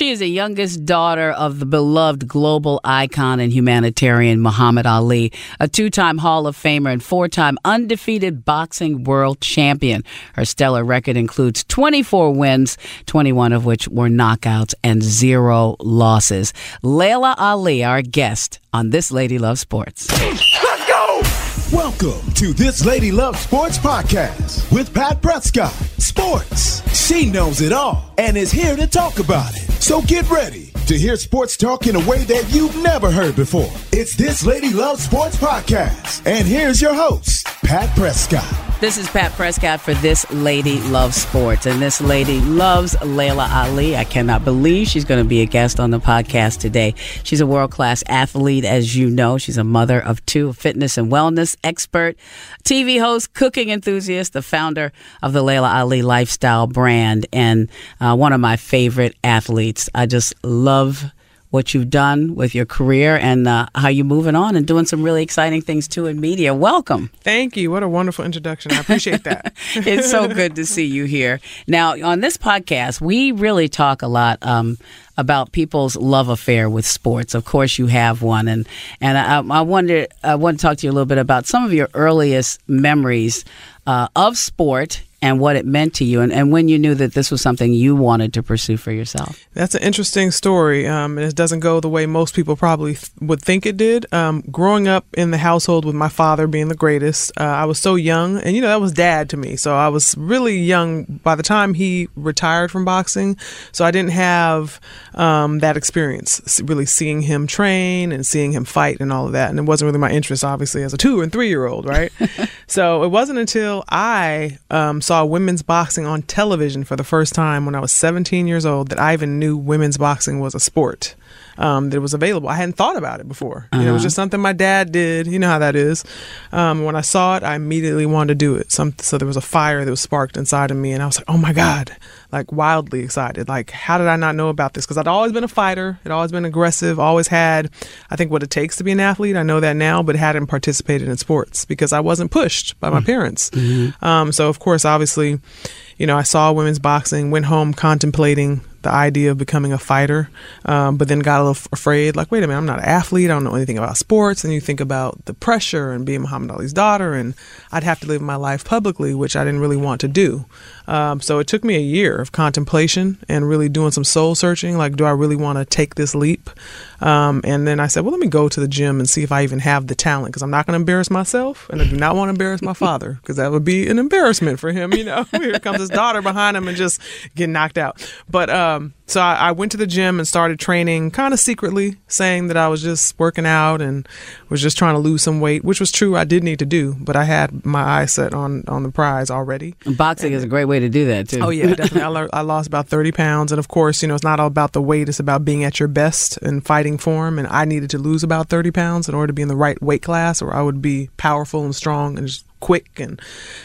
She is the youngest daughter of the beloved global icon and humanitarian Muhammad Ali, a two time Hall of Famer and four time undefeated boxing world champion. Her stellar record includes 24 wins, 21 of which were knockouts, and zero losses. Laila Ali, our guest on This Lady Loves Sports. Welcome to This Lady Loves Sports podcast with Pat Prescott. Sports. She knows it all and is here to talk about it. So get ready to hear sports talk in a way that you've never heard before. It's This Lady Loves Sports podcast. And here's your host, Pat Prescott. This is Pat Prescott for This Lady Loves Sports. And this lady loves Laila Ali. I cannot believe she's going to be a guest on the podcast today. She's a world class athlete, as you know. She's a mother of two, fitness and wellness expert, TV host, cooking enthusiast, the founder of the Laila Ali lifestyle brand, and uh, one of my favorite athletes. I just love what you've done with your career and uh, how you're moving on and doing some really exciting things too in media. Welcome. Thank you. What a wonderful introduction. I appreciate that. it's so good to see you here. Now, on this podcast, we really talk a lot. Um, about people's love affair with sports. Of course, you have one, and and I, I wonder I want to talk to you a little bit about some of your earliest memories uh, of sport and what it meant to you and, and when you knew that this was something you wanted to pursue for yourself. That's an interesting story. Um, and it doesn't go the way most people probably th- would think it did. Um, growing up in the household with my father being the greatest, uh, I was so young, and you know, that was dad to me. So I was really young by the time he retired from boxing. So I didn't have um, that experience, really seeing him train and seeing him fight and all of that. And it wasn't really my interest, obviously, as a two and three year old, right? so it wasn't until I um, saw women's boxing on television for the first time when I was 17 years old that I even knew women's boxing was a sport. Um, that was available. I hadn't thought about it before. Uh-huh. You know, it was uh-huh. just something my dad did. You know how that is. Um, when I saw it, I immediately wanted to do it. Some, so there was a fire that was sparked inside of me, and I was like, "Oh my god!" Like wildly excited. Like, how did I not know about this? Because I'd always been a fighter. I'd always been aggressive. Always had, I think, what it takes to be an athlete. I know that now, but hadn't participated in sports because I wasn't pushed by my mm-hmm. parents. Mm-hmm. Um, so of course, obviously you know, I saw women's boxing, went home contemplating the idea of becoming a fighter, um, but then got a little afraid. Like, wait a minute, I'm not an athlete. I don't know anything about sports. And you think about the pressure and being Muhammad Ali's daughter, and I'd have to live my life publicly, which I didn't really want to do. Um, so it took me a year of contemplation and really doing some soul searching. Like, do I really want to take this leap? Um, and then I said, well, let me go to the gym and see if I even have the talent because I'm not going to embarrass myself and I do not want to embarrass my father because that would be an embarrassment for him. You know, here comes his daughter behind him and just get knocked out. But um, so I, I, went to the gym and started training kind of secretly, saying that I was just working out and was just trying to lose some weight, which was true. I did need to do, but I had my eyes set on on the prize already. Boxing and, is a great way to do that too. Oh yeah, definitely. I, I lost about thirty pounds, and of course, you know, it's not all about the weight; it's about being at your best and fighting form. And I needed to lose about thirty pounds in order to be in the right weight class, or I would be powerful and strong and just quick and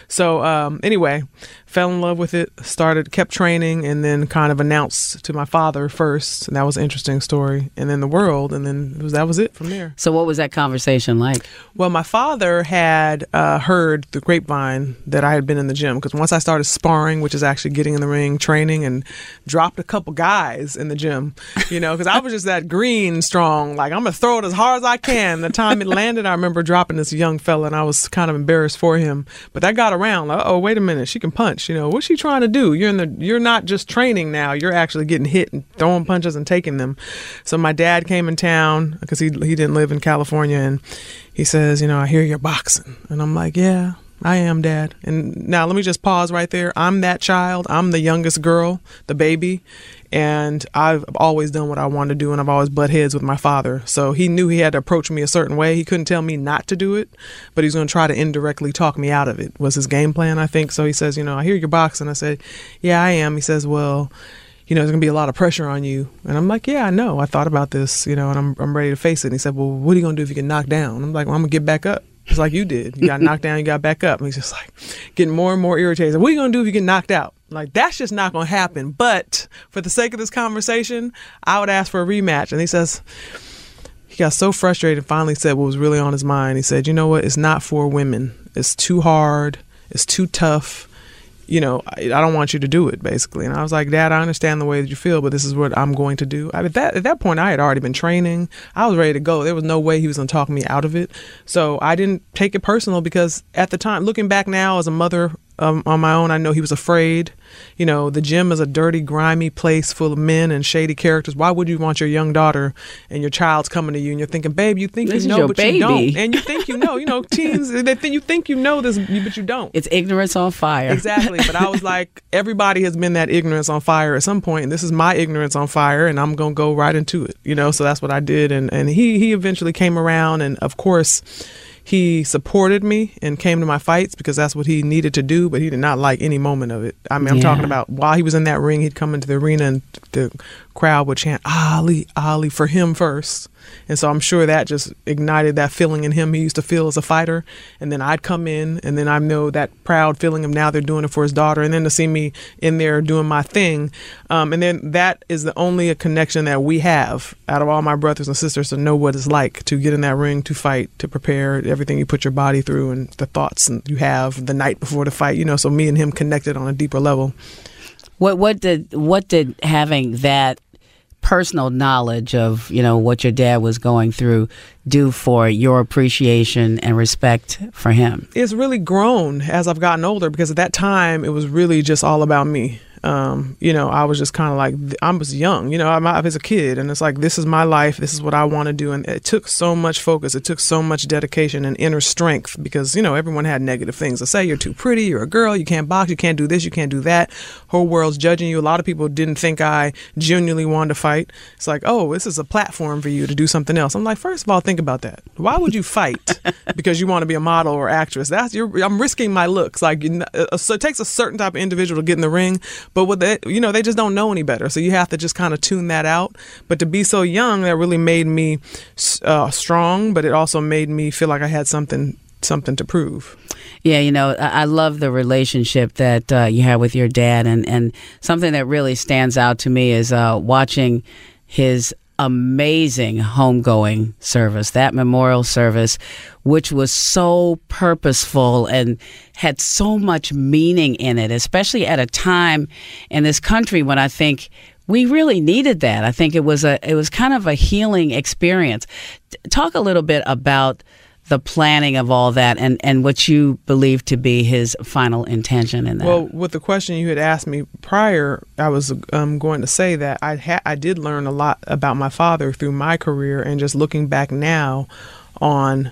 so um, anyway fell in love with it started kept training and then kind of announced to my father first and that was an interesting story and then the world and then was, that was it from there. So what was that conversation like? Well my father had uh, heard the grapevine that i had been in the gym because once i started sparring which is actually getting in the ring training and dropped a couple guys in the gym you know because i was just that green strong like i'm gonna throw it as hard as i can. The time it landed i remember dropping this young fella and i was kind of embarrassed for him. But that got around. Like, oh, wait a minute, she can punch. You know, what's she trying to do? You're in the. You're not just training now. You're actually getting hit and throwing punches and taking them. So my dad came in town because he he didn't live in California, and he says, you know, I hear you're boxing, and I'm like, yeah. I am dad. And now let me just pause right there. I'm that child. I'm the youngest girl, the baby and I've always done what I wanted to do, and I've always butt heads with my father. So he knew he had to approach me a certain way. He couldn't tell me not to do it, but he's going to try to indirectly talk me out of it. Was his game plan, I think. So he says, you know, I hear you're boxing. I said, yeah, I am. He says, well you know, there's gonna be a lot of pressure on you. And I'm like, yeah, I know. I thought about this, you know, and I'm I'm ready to face it. And he said, well, what are you gonna do if you get knocked down? I'm like, well, I'm gonna get back up. It's like you did. You got knocked down, you got back up. And he's just like getting more and more irritated. What are you gonna do if you get knocked out? Like that's just not to happen. But for the sake of this conversation, I would ask for a rematch. And he says he got so frustrated and finally said what was really on his mind. He said, "You know what? It's not for women. It's too hard. It's too tough. You know, I, don't want you to do it, basically. And I was like, Dad, I understand the way that you feel, but this is what I'm going to do. I, at that at that point, I had already been training. I was ready to go. There was no way he was going to talk me out of it. So I didn't take it personal because at the time, looking back now as a mother um, on my own. I know he was afraid. You know, the gym is a dirty, grimy place full of men and shady characters. Why would you want your young daughter and your child's coming to you and you're thinking, babe, you think this you know, but baby. you don't, and you think you know. You know, teens, they think you think you know this, but you don't. It's ignorance on fire. Exactly. But I was like, everybody has been that ignorance on fire at some point, and this is my ignorance on fire, and I'm gonna go right into it. You know, so that's what I did, and and he he eventually came around, and of course he supported me and came to my fights because that's what he needed to do, but he did not like any moment of it. I mean, I'm yeah. talking about while he was in that ring, he'd come into the arena and the crowd would chant Ali, Ali for him first. And so I'm sure that just ignited that feeling in him he used to feel as a fighter. And then I'd come in, and then I know that proud feeling of now they're doing it for his daughter. And then to see me in there doing my thing. Um, and then that is the only connection that we have out of all my brothers and sisters to know what it's like to get in that ring, to fight, to prepare everything you put your body through and the thoughts you have the night before the fight. You know, so me and him connected on a deeper level. What what did what did having that personal knowledge of you know what your dad was going through do for your appreciation and respect for him? It's really grown as I've gotten older because at that time it was really just all about me um, you know, I was just kind of like, I was young, you know, I'm, I was a kid, and it's like, this is my life, this is what I want to do. And it took so much focus, it took so much dedication and inner strength because, you know, everyone had negative things to say. You're too pretty, you're a girl, you can't box, you can't do this, you can't do that. Whole world's judging you. A lot of people didn't think I genuinely wanted to fight. It's like, oh, this is a platform for you to do something else. I'm like, first of all, think about that. Why would you fight because you want to be a model or actress? That's your, I'm risking my looks. Like, uh, so it takes a certain type of individual to get in the ring but what they, you know, they just don't know any better. So you have to just kind of tune that out. But to be so young, that really made me uh, strong. But it also made me feel like I had something something to prove. Yeah, you know, I love the relationship that uh, you have with your dad, and and something that really stands out to me is uh, watching his amazing homegoing service, that memorial service, which was so purposeful and had so much meaning in it, especially at a time in this country when I think we really needed that. I think it was a it was kind of a healing experience. Talk a little bit about the planning of all that and, and what you believe to be his final intention in that. Well, with the question you had asked me prior, I was um, going to say that I ha- I did learn a lot about my father through my career and just looking back now on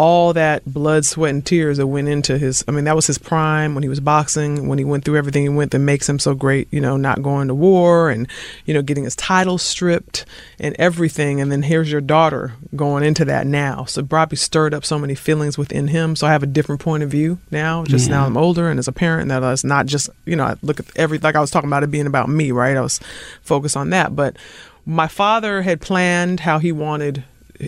all that blood, sweat, and tears that went into his. I mean, that was his prime when he was boxing, when he went through everything he went that makes him so great. You know, not going to war and you know getting his title stripped and everything. And then here's your daughter going into that now. So probably stirred up so many feelings within him. So I have a different point of view now. Just yeah. now I'm older and as a parent, that it's not just you know I look at every like I was talking about it being about me, right? I was focused on that, but my father had planned how he wanted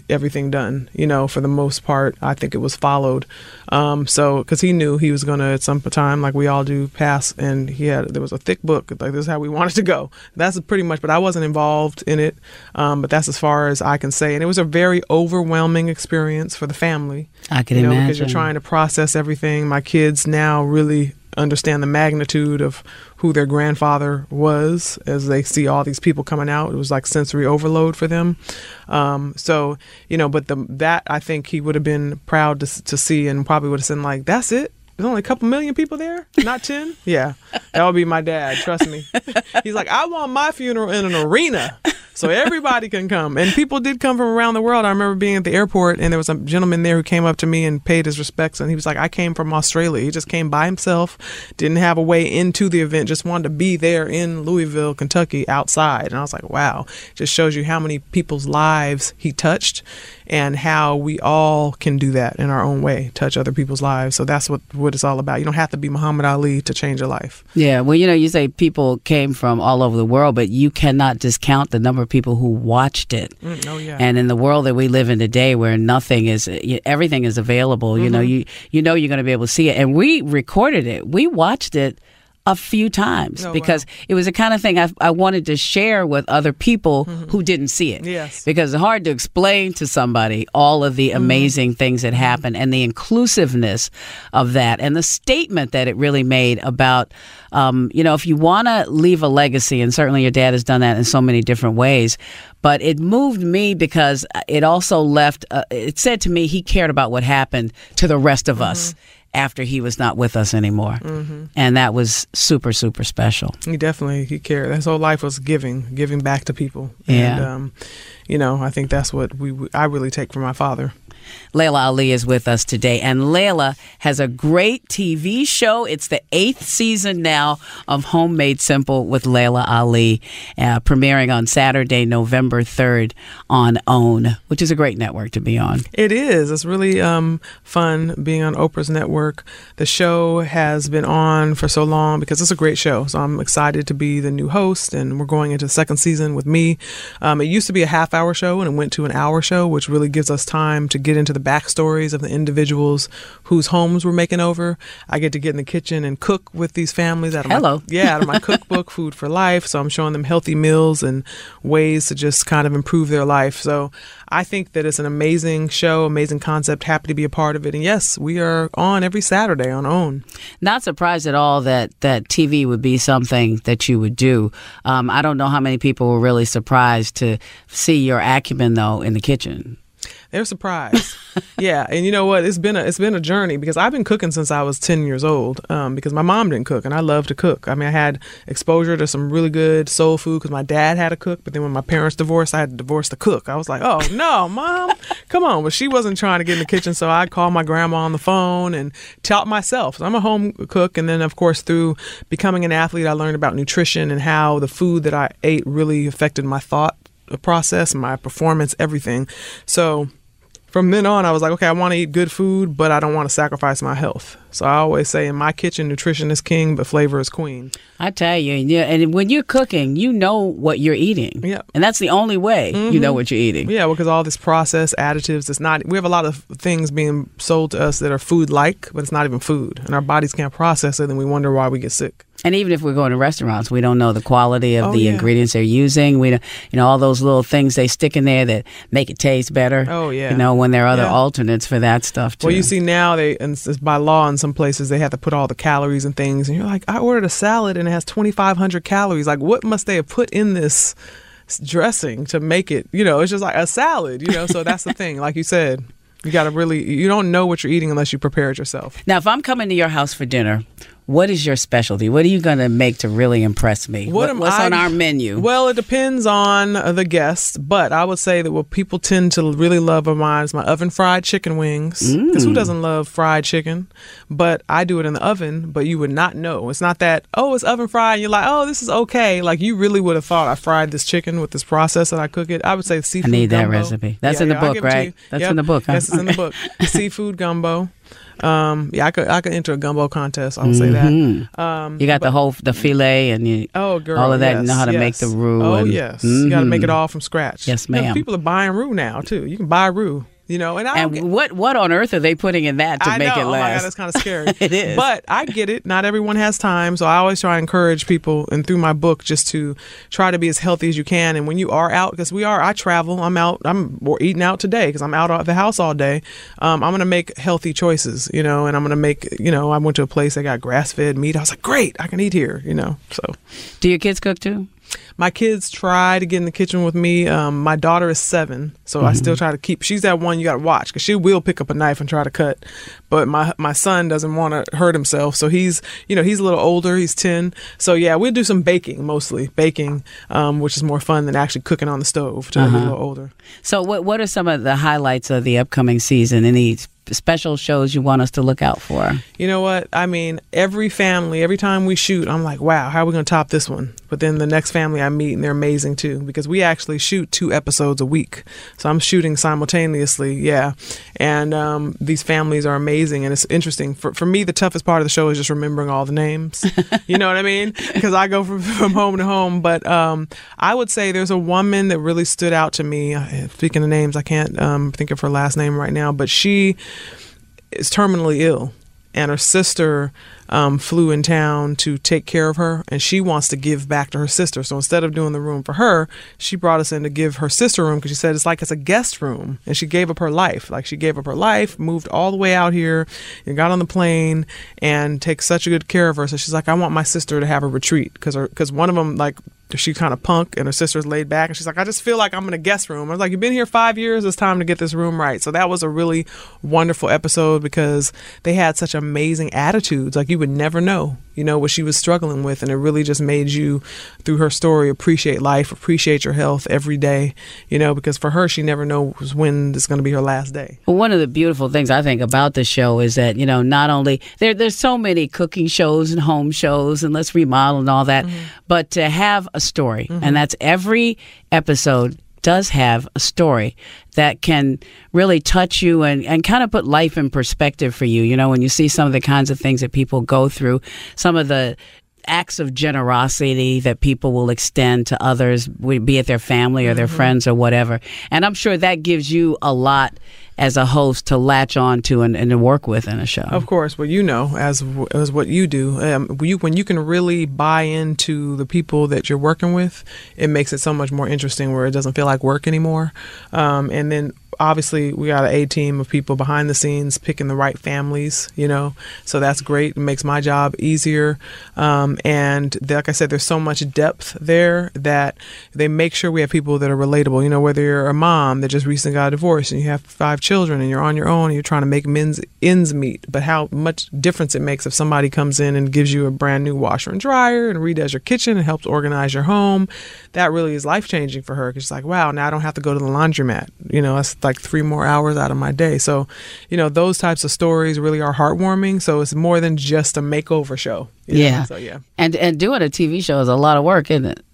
everything done. You know, for the most part, I think it was followed. Um, so because he knew he was gonna at some time, like we all do, pass, and he had there was a thick book like this is how we wanted to go. That's pretty much, but I wasn't involved in it. Um, but that's as far as I can say, and it was a very overwhelming experience for the family. I can you know, imagine because you're trying to process everything. My kids now really understand the magnitude of who their grandfather was as they see all these people coming out. It was like sensory overload for them. Um, so you know, but the that I think he would have been proud to to see and probably would have said like, "That's it." There's only a couple million people there, not 10. Yeah, that would be my dad. Trust me. He's like, I want my funeral in an arena so everybody can come. And people did come from around the world. I remember being at the airport, and there was a gentleman there who came up to me and paid his respects. And he was like, I came from Australia. He just came by himself, didn't have a way into the event, just wanted to be there in Louisville, Kentucky, outside. And I was like, wow, just shows you how many people's lives he touched and how we all can do that in our own way, touch other people's lives. So that's what, what it's all about. You don't have to be Muhammad Ali to change a life. Yeah. Well, you know, you say people came from all over the world, but you cannot discount the number of people who watched it. Mm, oh, yeah. And in the world that we live in today where nothing is, everything is available, mm-hmm. you know, mm-hmm. you, you know, you're going to be able to see it. And we recorded it. We watched it a few times Oh, because it was the kind of thing I, I wanted to share with other people who didn't see it. Mm-hmm. Yes. Because it's hard to explain to somebody all of the Mm-hmm. amazing things that happened and the inclusiveness of that and the statement that it really made about, um, you know, if you want to leave a legacy, and certainly your dad has done that in so many different ways, but it moved me because it also left, uh, it said to me he cared about what happened to the rest of us after he was not with us anymore. And that was super, super special. He definitely he cared. His whole life was giving, giving back to people. Yeah. And um, you know, I think that's what we I really take from my father. Laila Ali is with us today, and Laila has a great TV show. It's the eighth season now of Homemade Simple with Laila Ali, uh, premiering on Saturday, November 3rd on OWN, which is a great network to be on. It is. It's really um, fun being on Oprah's network. The show has been on for so long because it's a great show. So I'm excited to be the new host, and we're going into the second season with me. Um, it used to be a half hour show, and it went to an hour show, which really gives us time to get into the backstories of the individuals whose homes we're making over. I get to get in the kitchen and cook with these families. Out of Hello. My, yeah, out of my cookbook, Food for Life. So I'm showing them healthy meals and ways to just kind of improve their life. So I think that it's an amazing show, amazing concept. Happy to be a part of it. And yes, we are on every Saturday on OWN. Not surprised at all that, that TV would be something that you would do. Um, I don't know how many people were really surprised to see your acumen, though, in the kitchen. They're surprised. yeah, and you know what? It's been a it's been a journey because I've been cooking since I was ten years old. Um, because my mom didn't cook, and I love to cook. I mean, I had exposure to some really good soul food because my dad had a cook. But then when my parents divorced, I had to divorce the cook. I was like, oh no, mom, come on. But she wasn't trying to get in the kitchen, so I called my grandma on the phone and taught myself. So I'm a home cook, and then of course through becoming an athlete, I learned about nutrition and how the food that I ate really affected my thought process, my performance, everything. So from then on, I was like, okay, I want to eat good food, but I don't want to sacrifice my health. So I always say in my kitchen, nutrition is king, but flavor is queen. I tell you, yeah, and when you're cooking, you know what you're eating. Yep. And that's the only way you know mm-hmm. what you're eating. Yeah, because all this processed additives, it's not. We have a lot of things being sold to us that are food-like, but it's not even food, and our bodies can't process it, and we wonder why we get sick. And even if we're going to restaurants, we don't know the quality of Oh, the yeah. ingredients they're using. We, don't, you know, all those little things they stick in there that make it taste better. Oh, yeah. You know, when there are other Yeah. alternates for that stuff too. Well, you see now they and it's by law in some places they have to put all the calories and things, and you're like, I ordered a salad and it has 2,500 calories. Like, what must they have put in this dressing to make it? You know, it's just like a salad. You know, so that's the thing. Like you said, you got to really you don't know what you're eating unless you prepare it yourself. now, if I'm coming to your house for dinner, what is your specialty? What are you going to make to really impress me? What am what's I- on our menu? Well, it depends on the guest, but I would say that what people tend to really love of mine is my oven fried chicken wings. Because who mm. doesn't love fried chicken? But I do it in the oven, but you would not know. It's not that, oh, it's oven fried. And you're like, oh, this is okay. Like you really would have thought I fried this chicken with this process that I cook it. I would say seafood need that gumbo. recipe. That's in the book, give it to right? That's Yep. in the book, huh? Yes, it's in the book. seafood gumbo. Um, yeah, I could I could enter a gumbo contest. I'll say that. Um, you got the whole the fillet and you, Oh, girl, all of that. you know how to make the roux. Oh, and, yes. You got to make it Mhm. all from scratch. Yes, You know, ma'am. people are buying roux now too. You can buy roux. You know, and I And get, what what on earth are they putting in that to I make know. it Oh my God, last? that's kind of scary. It is. But I get it. Not everyone has time, so I always try to encourage people, and through my book, just to try to be as healthy as you can. And when you are out, because we are, I travel. I'm out. I'm we're eating out today because I'm out of the house all day. Um, I'm gonna make healthy choices, you know, and I'm gonna make, you know, I went to a place that got grass fed meat. I was like, great, I can eat here, you know. So Do your kids cook too? My kids try to get in the kitchen with me. Um, my daughter is seven, so I still try to keep. She's that one you got to watch because she will pick up a knife and try to cut. But my my son doesn't want to hurt himself, so he's you know he's a little older. He's ten, so yeah, we do some baking mostly baking, um, which is more fun than actually cooking on the stove. To he's a little older. So what what are some of the highlights of the upcoming season? Any special shows you want us to look out for? You know what? I mean, every family, every time we shoot, I'm like, wow, how are we going to top this one? But then the next family I meet, and they're amazing too, because we actually shoot two episodes a week. So I'm shooting simultaneously, yeah. And um, these families are amazing, and it's interesting. For, for me, the toughest part of the show is just remembering all the names. you know what I mean? Because I go from, from home to home. But um, I would say there's a woman that really stood out to me. Uh, Speaking of names, I can't um, think of her last name right now, but she is terminally ill and her sister um, flew in town to take care of her, and she wants to give back to her sister. So instead of doing the room for her, she brought us in to give her sister room because she said it's like it's a guest room, and she gave up her life. Like she gave up her life, moved all the way out here, and got on the plane, and takes such a good care of her. So she's like, I want my sister to have a retreat because because one of them like she kind of punk and her sister's laid back and she's like i just feel like i'm in a guest room. I was like you've been here five years. It's time to get this room right. So that was a really wonderful episode because they had such amazing attitudes. Like you would never know you know what she was struggling with and it really just made you through her story appreciate life appreciate your health every day you know because for her she never knows when it's going to be her last day well one of the beautiful things i think about the show is that you know not only there there's so many cooking shows and home shows and let's remodel and all that mm-hmm. but to have a story mm-hmm. and that's every episode does have a story that can really touch you and, and kind of put life in perspective for you. You know, when you see some of the kinds of things that people go through, some of the acts of generosity that people will extend to others, be it their family or their mm-hmm. friends or whatever. And I'm sure that gives you a lot as a host to latch on to and, and to work with in a show. Of course, well, you know, as as what you do, um, you, when you can really buy into the people that you're working with, it makes it so much more interesting. Where it doesn't feel like work anymore. Um, and then obviously we got an A team of people behind the scenes picking the right families, you know, so that's great. It makes my job easier. Um, and like I said, there's so much depth there that they make sure we have people that are relatable. You know, whether you're a mom that just recently got a divorce and you have five children and you're on your own and you're trying to make men's ends meet, but how much difference it makes if somebody comes in and gives you a brand new washer and dryer and redoes your kitchen and helps organize your home. That really is life changing for her because she's like, wow, now I don't have to go to the laundromat. You know, that's like three more hours out of my day. So, you know, those types of stories really are heartwarming. So it's more than just a makeover show. Yeah. Know? So yeah. And and doing a TV show is a lot of work, isn't it?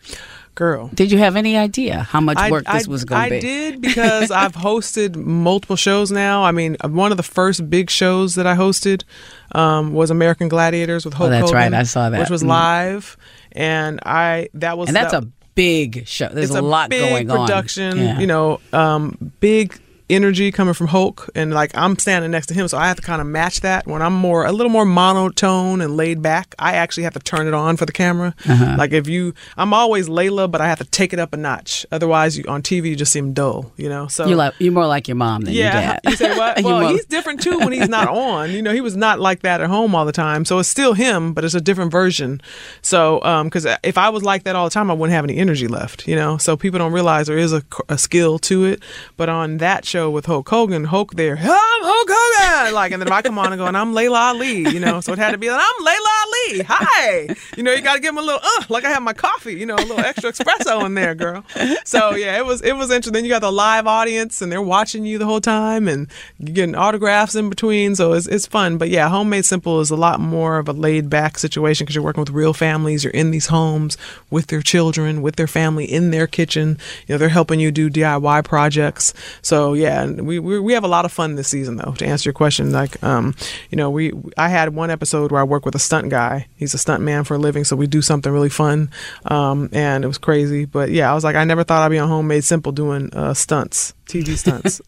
Girl. Did you have any idea how much work I, this was going to be? I did because I've hosted multiple shows now. I mean, one of the first big shows that I hosted um, was American Gladiators with Hulk oh, that's Hogan, right. I saw that. Which was mm live. And I that was And that's that, a big show. There's a, a, lot going production, on. production, yeah. you know, um, big energy coming from Hulk, and like I'm standing next to him, so I have to kind of match that. When I'm more a little more monotone and laid back, I actually have to turn it on for the camera. Uh-huh. Like if you, I'm always Laila, but I have to take it up a notch. Otherwise, you, on TV you just seem dull, you know. So you like you're more like your mom than yeah, your dad. You say what? well, he's different too when he's not on. You know, he was not like that at home all the time. So it's still him, but it's a different version. So because um, if I was like that all the time, I wouldn't have any energy left. You know, so people don't realize there is a, a skill to it. But on that show with Hulk Hogan, Hulk there, I'm Hulk Hogan, like, and then I come on and go, and I'm Laila Ali, you know, so it had to be, like, I'm Laila Ali, hi, you know, you got to give him a little, uh, like I have my coffee, you know, a little extra espresso in there, girl. So yeah, it was it was interesting. Then you got the live audience, and they're watching you the whole time, and getting autographs in between, so it's it's fun. But yeah, Homemade Simple is a lot more of a laid back situation because you're working with real families. You're in these homes with their children, with their family in their kitchen. You know, they're helping you do DIY projects. So yeah, we we, we have a lot of fun this season though. To answer your question, like um, you know, we I had one episode where I work with a stunt guy. He's a stunt man for a living, so we do something really fun, um, and it was crazy. But yeah, I was like, I never thought I'd be on Homemade Simple doing uh, stunts, TV stunts.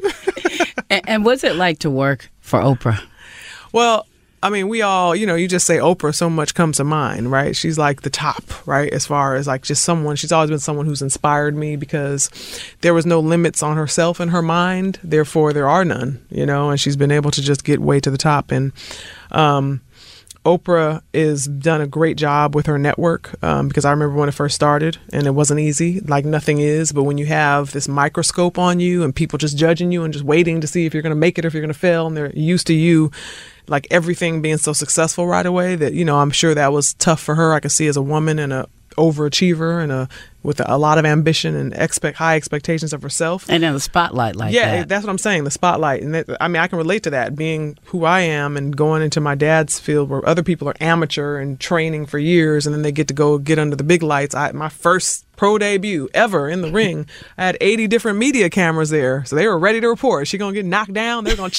and, and what's it like to work for Oprah? Well, I mean, we all, you know, you just say Oprah, so much comes to mind, right? She's like the top, right? As far as like just someone, she's always been someone who's inspired me because there was no limits on herself and her mind. Therefore, there are none, you know, and she's been able to just get way to the top. And, um, Oprah is done a great job with her network um, because I remember when it first started and it wasn't easy, like nothing is. But when you have this microscope on you and people just judging you and just waiting to see if you're going to make it or if you're going to fail, and they're used to you like everything being so successful right away that you know I'm sure that was tough for her. I could see as a woman and a overachiever and a with a lot of ambition and expect high expectations of herself. And in the spotlight like yeah, that. that's what I'm saying. The spotlight, and that, I mean, I can relate to that. Being who I am and going into my dad's field where other people are amateur and training for years, and then they get to go get under the big lights. I my first pro debut ever in the ring. I had 80 different media cameras there, so they were ready to report. She gonna get knocked down. They're gonna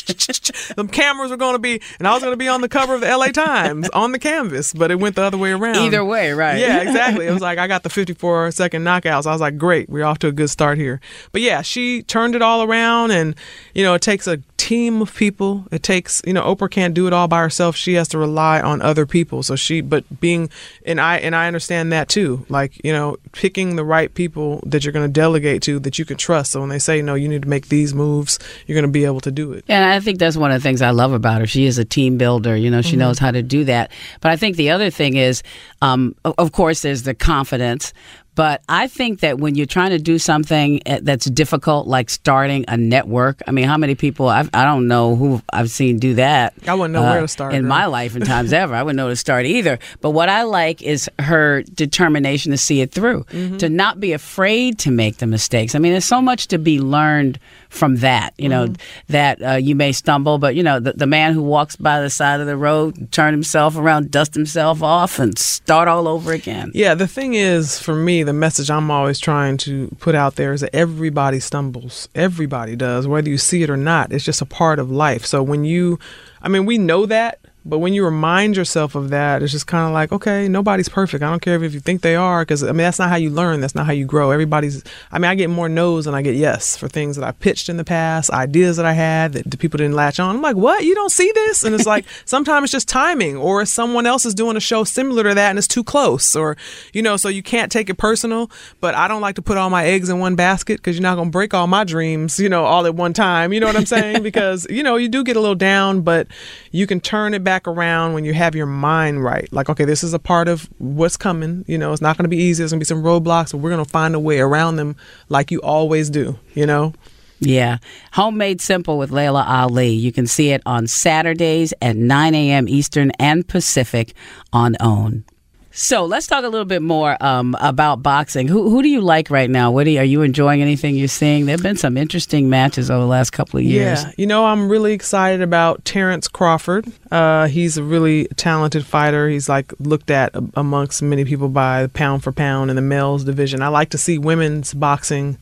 them cameras were gonna be, and I was gonna be on the cover of the LA Times on the canvas, but it went the other way around. Either way, right? Yeah, exactly. It was like I got the 54 second knockouts. I was like, great, we're off to a good start here. But yeah, she turned it all around, and you know, it takes a team of people. It takes, you know, Oprah can't do it all by herself. She has to rely on other people. So she, but being, and I, and I understand that too. Like, you know, picking the right people that you're going to delegate to that you can trust. So when they say, no, you need to make these moves, you're going to be able to do it. And I think that's one of the things I love about her. She is a team builder. You know, she mm-hmm. knows how to do that. But I think the other thing is, um, of course, there's the confidence, but I think that when you're trying to do something eh, that's difficult, like starting a network, I mean, how many people I've, I do not know who I've seen do that. I wouldn't know uh, where to start in my life and times ever. I wouldn't know to start either. But what I like is her determination to see it through, mm-hmm. to not be afraid to make the mistakes. I mean, there's so much to be learned from that. You know mm-hmm. that uh, you may stumble, but you know the, the man who walks by the side of the road, turn himself around, dust himself off, and start all over again. Yeah, the thing is, for me the message I'm always trying to put out there is that everybody stumbles. Everybody does, whether you see it or not. It's just a part of life. So when you, I mean, we know that but when you remind yourself of that, it's just kind of like, okay, nobody's perfect. I don't care if you think they are, because I mean, that's not how you learn. That's not how you grow. Everybody's, I mean, I get more no's than I get yes for things that I pitched in the past, ideas that I had that people didn't latch on. I'm like, what? You don't see this? And it's like, sometimes it's just timing, or someone else is doing a show similar to that and it's too close, or, you know, so you can't take it personal. But I don't like to put all my eggs in one basket because you're not going to break all my dreams, you know, all at one time. You know what I'm saying? because, you know, you do get a little down, but you can turn it back back around when you have your mind right. Like, okay, this is a part of what's coming. You know, it's not going to be easy. There's going to be some roadblocks, but we're going to find a way around them like you always do, you know? Yeah. Homemade Simple with Laila Ali. You can see it on Saturdays at 9 a.m. Eastern and Pacific on OWN. So let's talk a little bit more um, about boxing. Who who do you like right now? What are you, are you enjoying? Anything you're seeing? There have been some interesting matches over the last couple of years. Yeah, you know I'm really excited about Terrence Crawford. Uh, he's a really talented fighter. He's like looked at amongst many people by pound for pound in the males division. I like to see women's boxing.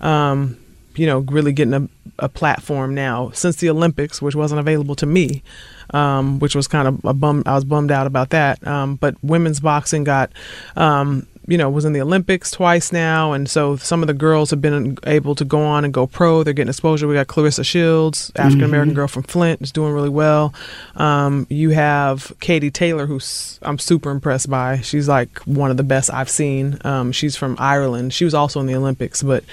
Um, you know, really getting a, a platform now since the Olympics, which wasn't available to me um, which was kind of a bum. I was bummed out about that. Um, but women's boxing got, um, you know, was in the Olympics twice now, and so some of the girls have been able to go on and go pro. They're getting exposure. We got Claressa Shields, African American mm-hmm. girl from Flint, is doing really well. Um, you have Katie Taylor, who's I'm super impressed by. She's like one of the best I've seen. Um, she's from Ireland. She was also in the Olympics, but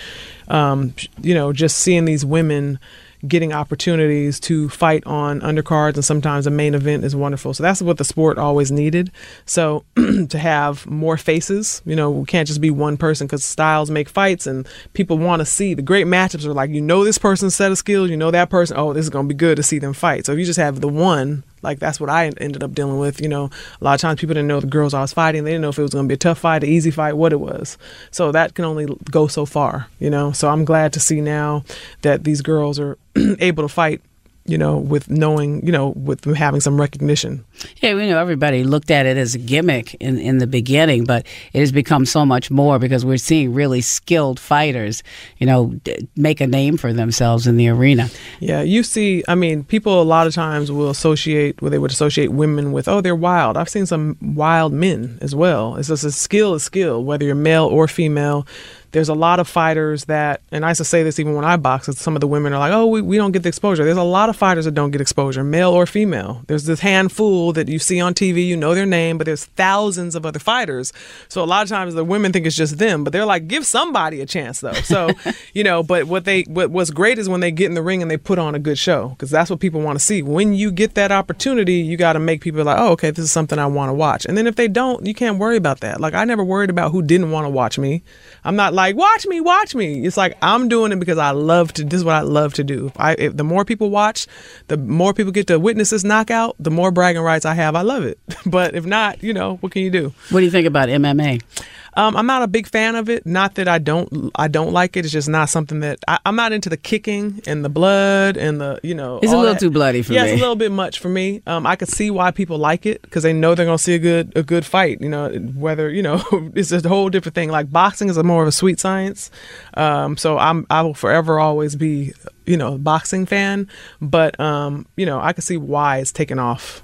um, you know, just seeing these women getting opportunities to fight on undercards and sometimes a main event is wonderful. So that's what the sport always needed. So to have more faces, you know, we can't just be one person because styles make fights and people want to see the great matchups are like, you know, this person's set of skills, you know, that person, oh, this is going to be good to see them fight. So if you just have the one, like that's what I ended up dealing with. You know, a lot of times people didn't know the girls I was fighting. They didn't know if it was going to be a tough fight, an easy fight, what it was. So that can only go so far. You know, so I'm glad to see now that these girls are able to fight you know, with knowing, you know, with having some recognition. Yeah, we know everybody looked at it as a gimmick in, in the beginning, but it has become so much more because we're seeing really skilled fighters, you know, d- make a name for themselves in the arena. Yeah, you see, I mean, people a lot of times will associate, where they would associate women with, oh, they're wild. I've seen some wild men as well. It's just a skill is skill, whether you're male or female there's a lot of fighters that, and I used to say this even when I box, some of the women are like, oh, we, we don't get the exposure. There's a lot of fighters that don't get exposure, male or female. There's this handful that you see on TV, you know their name, but there's thousands of other fighters. So a lot of times the women think it's just them, but they're like, give somebody a chance though. So, you know, but what they, what, what's great is when they get in the ring and they put on a good show, because that's what people want to see. When you get that opportunity, you got to make people like, oh, okay, this is something I want to watch. And then if they don't, you can't worry about that. Like I never worried about who didn't want to watch me. I'm not like, watch me, watch me. It's like I'm doing it because I love to. This is what I love to do. I, if the more people watch, the more people get to witness this knockout, the more bragging rights I have. I love it. But if not, you know, what can you do? What do you think about MMA? Um, I'm not a big fan of it. Not that I don't I don't like it. It's just not something that I, am not into the kicking and the blood and the you know. It's a little that. too bloody for yeah, me. Yeah, it's a little bit much for me. Um, I could see why people like it because they know they're gonna see a good a good fight. You know, whether you know it's a whole different thing. Like boxing is a more of a sweet science. Um, so I'm I will forever always be you know boxing fan, but um, you know I can see why it's taken off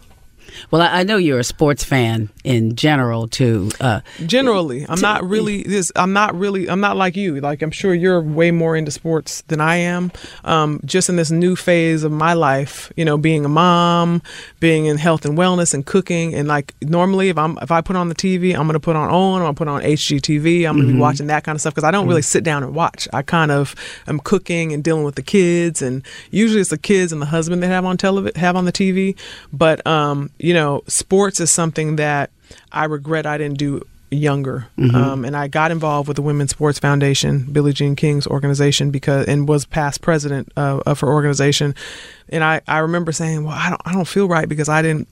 Well, I know you're a sports fan in general too. Uh, Generally, I'm not really this. I'm not really. I'm not like you. Like I'm sure you're way more into sports than I am. Um, just in this new phase of my life, you know, being a mom, being in health and wellness and cooking, and like normally, if I'm if I put on the TV, I'm gonna put on OWN, I'm gonna put on HGTV, I'm gonna be watching that kind of stuff because I don't really sit down and watch. I kind of am cooking and dealing with the kids, and usually it's the kids and the husband that have on television, have on the TV. But um, you know, sports is something that I regret I didn't do younger. Um, and I got involved with the Women's Sports Foundation, Billie Jean King's organization, because and was past president uh, of her organization. And I, I remember saying, well, I don't I don't feel right because I didn't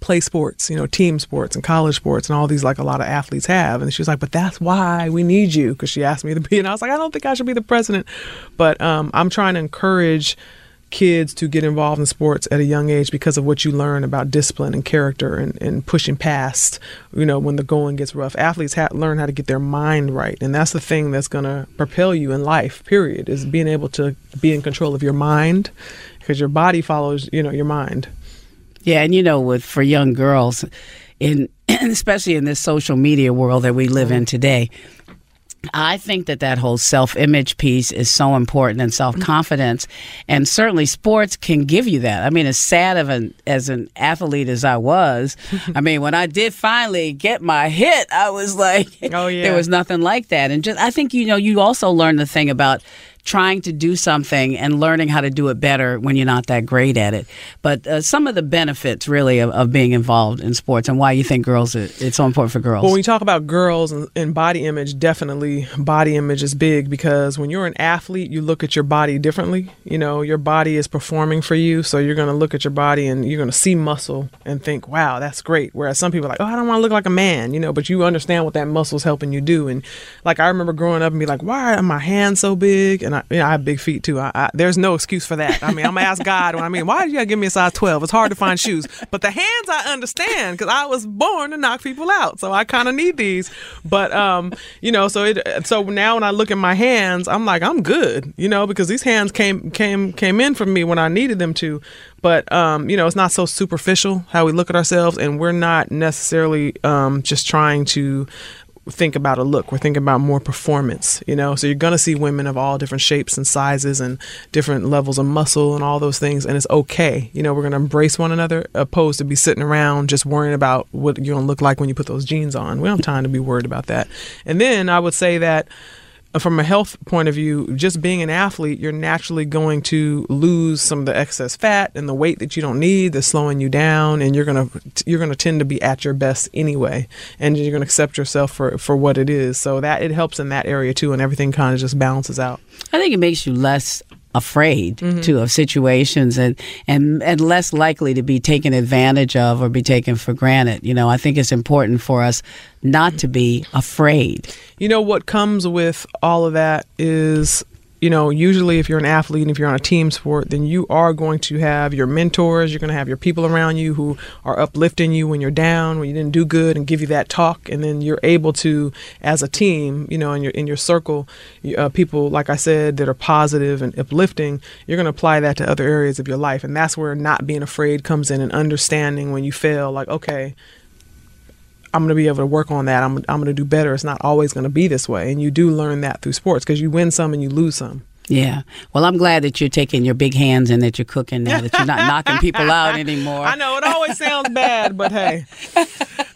play sports, you know, team sports and college sports and all these like a lot of athletes have. And she was like, but that's why we need you because she asked me to be. And I was like, I don't think I should be the president. But um, I'm trying to encourage kids to get involved in sports at a young age because of what you learn about discipline and character and, and pushing past, you know, when the going gets rough. Athletes ha- learn how to get their mind right. And that's the thing that's going to propel you in life, period, is being able to be in control of your mind because your body follows, you know, your mind. Yeah, and you know, with for young girls, in especially in this social media world that we live in mm-hmm. today, I think that that whole self-image piece is so important and self-confidence, and certainly sports can give you that. I mean, as sad of an as an athlete as I was, I mean, when I did finally get my hit, I was like, Oh, yeah. there was nothing like that. And just I think you know, you also learn the thing about trying to do something and learning how to do it better when you're not that great at it. But uh, some of the benefits, really, of, of being involved in sports and why you think girls it's so important for girls. Well, when you talk about girls and, and body image, definitely body image is big because when you're an athlete, you look at your body differently. You know, your body is performing for you, so you're going to look at your body and you're going to see muscle and think, "Wow, that's great." Whereas some people are like, "Oh, I don't want to look like a man," you know, but you understand what that muscle's helping you do. And like I remember growing up and be like, "Why are my hands so big?" And I, you know, I have big feet too. I, I, there's no excuse for that. I mean, I'm gonna ask God when I mean, why did you give me a size 12? It's hard to find shoes, but the hands I understand because I was born to knock people out, so I kind of need these. But um, you know, so it so now when I look at my hands, I'm like, I'm good, you know, because these hands came came came in from me when I needed them to. But um, you know, it's not so superficial how we look at ourselves, and we're not necessarily um, just trying to think about a look. We're thinking about more performance, you know. So you're gonna see women of all different shapes and sizes and different levels of muscle and all those things, and it's okay. You know, we're gonna embrace one another, opposed to be sitting around just worrying about what you're gonna look like when you put those jeans on. We don't have time to be worried about that. And then I would say that from a health point of view, just being an athlete, you're naturally going to lose some of the excess fat and the weight that you don't need that's slowing you down, and you're gonna you're gonna tend to be at your best anyway, and you're gonna accept yourself for for what it is. So that it helps in that area too, and everything kind of just balances out. I think it makes you less afraid mm-hmm. to of situations and, and and less likely to be taken advantage of or be taken for granted. You know, I think it's important for us not to be afraid. You know what comes with all of that is you know, usually if you're an athlete and if you're on a team sport, then you are going to have your mentors, you're going to have your people around you who are uplifting you when you're down, when you didn't do good and give you that talk. And then you're able to as a team, you know, in your in your circle, uh, people like I said that are positive and uplifting, you're going to apply that to other areas of your life. And that's where not being afraid comes in and understanding when you fail like, okay, I'm going to be able to work on that. I'm, I'm going to do better. It's not always going to be this way. And you do learn that through sports because you win some and you lose some. Yeah. Well, I'm glad that you're taking your big hands and that you're cooking now, that you're not knocking people out anymore. I know it always sounds bad, but hey,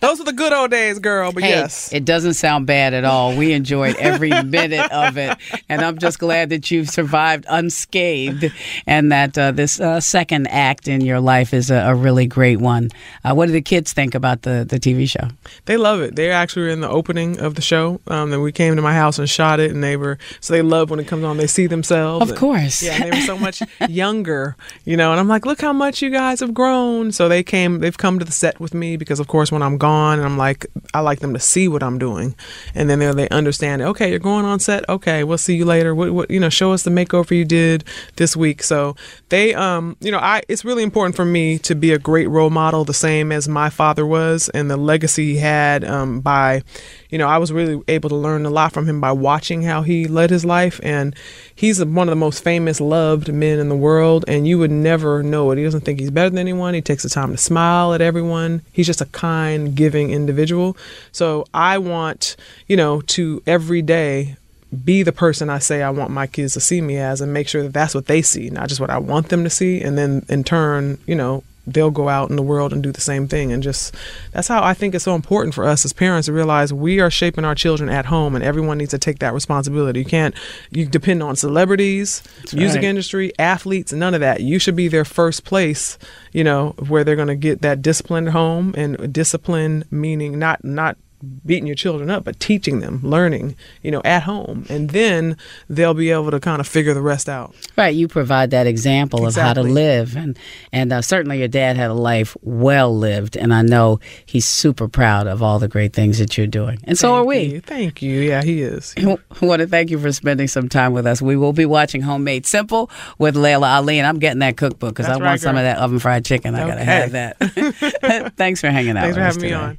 those are the good old days, girl. But Hey, yes. it doesn't sound bad at all. We enjoyed every minute of it, and I'm just glad that you've survived unscathed, and that uh, this uh, second act in your life is a, a really great one. Uh, what do the kids think about the the TV show? They love it. They actually were in the opening of the show. Um, then we came to my house and shot it, and they were so they love when it comes on. They see themselves. Of and- course. Yeah, they were so much younger, you know. And I'm like, look how much you guys have grown. So they came, they've come to the set with me because, of course, when I'm gone, and I'm like, I like them to see what I'm doing, and then they they understand. Okay, you're going on set. Okay, we'll see you later. What, what you know, show us the makeover you did this week. So they, um, you know, I it's really important for me to be a great role model, the same as my father was, and the legacy he had um, by, you know, I was really able to learn a lot from him by watching how he led his life, and he he's one of the most famous, loved men in the world, and you would never know it. He doesn't think he's better than anyone. He takes the time to smile at everyone. He's just a kind, giving individual. So I want, you know, to every day be the person I say I want my kids to see me as and make sure that that's what they see, not just what I want them to see. And then in turn, you know, they'll go out in the world and do the same thing. And just that's how I think it's so important for us as parents to realize we are shaping our children at home and everyone needs to take that responsibility. You can't, you depend on celebrities, that's music right. industry, athletes, none of that. You should be their first place, you know, where they're going to get that discipline at home and discipline meaning not, not, beating your children up, but teaching them, learning, you know, at home. And then they'll be able to kind of figure the rest out. Right. You provide that example exactly. of how to live. And, and uh, certainly your dad had a life well lived. And I know he's super proud of all the great things that you're doing. And so thank are we. You. Thank you. Yeah, he is. I want to thank you for spending some time with us. We will be watching Homemade Simple with Laila Ali. And I'm getting that cookbook because I right, want girl. some of that oven fried chicken. I okay. got to have that. Thanks for hanging out Thanks for having me on.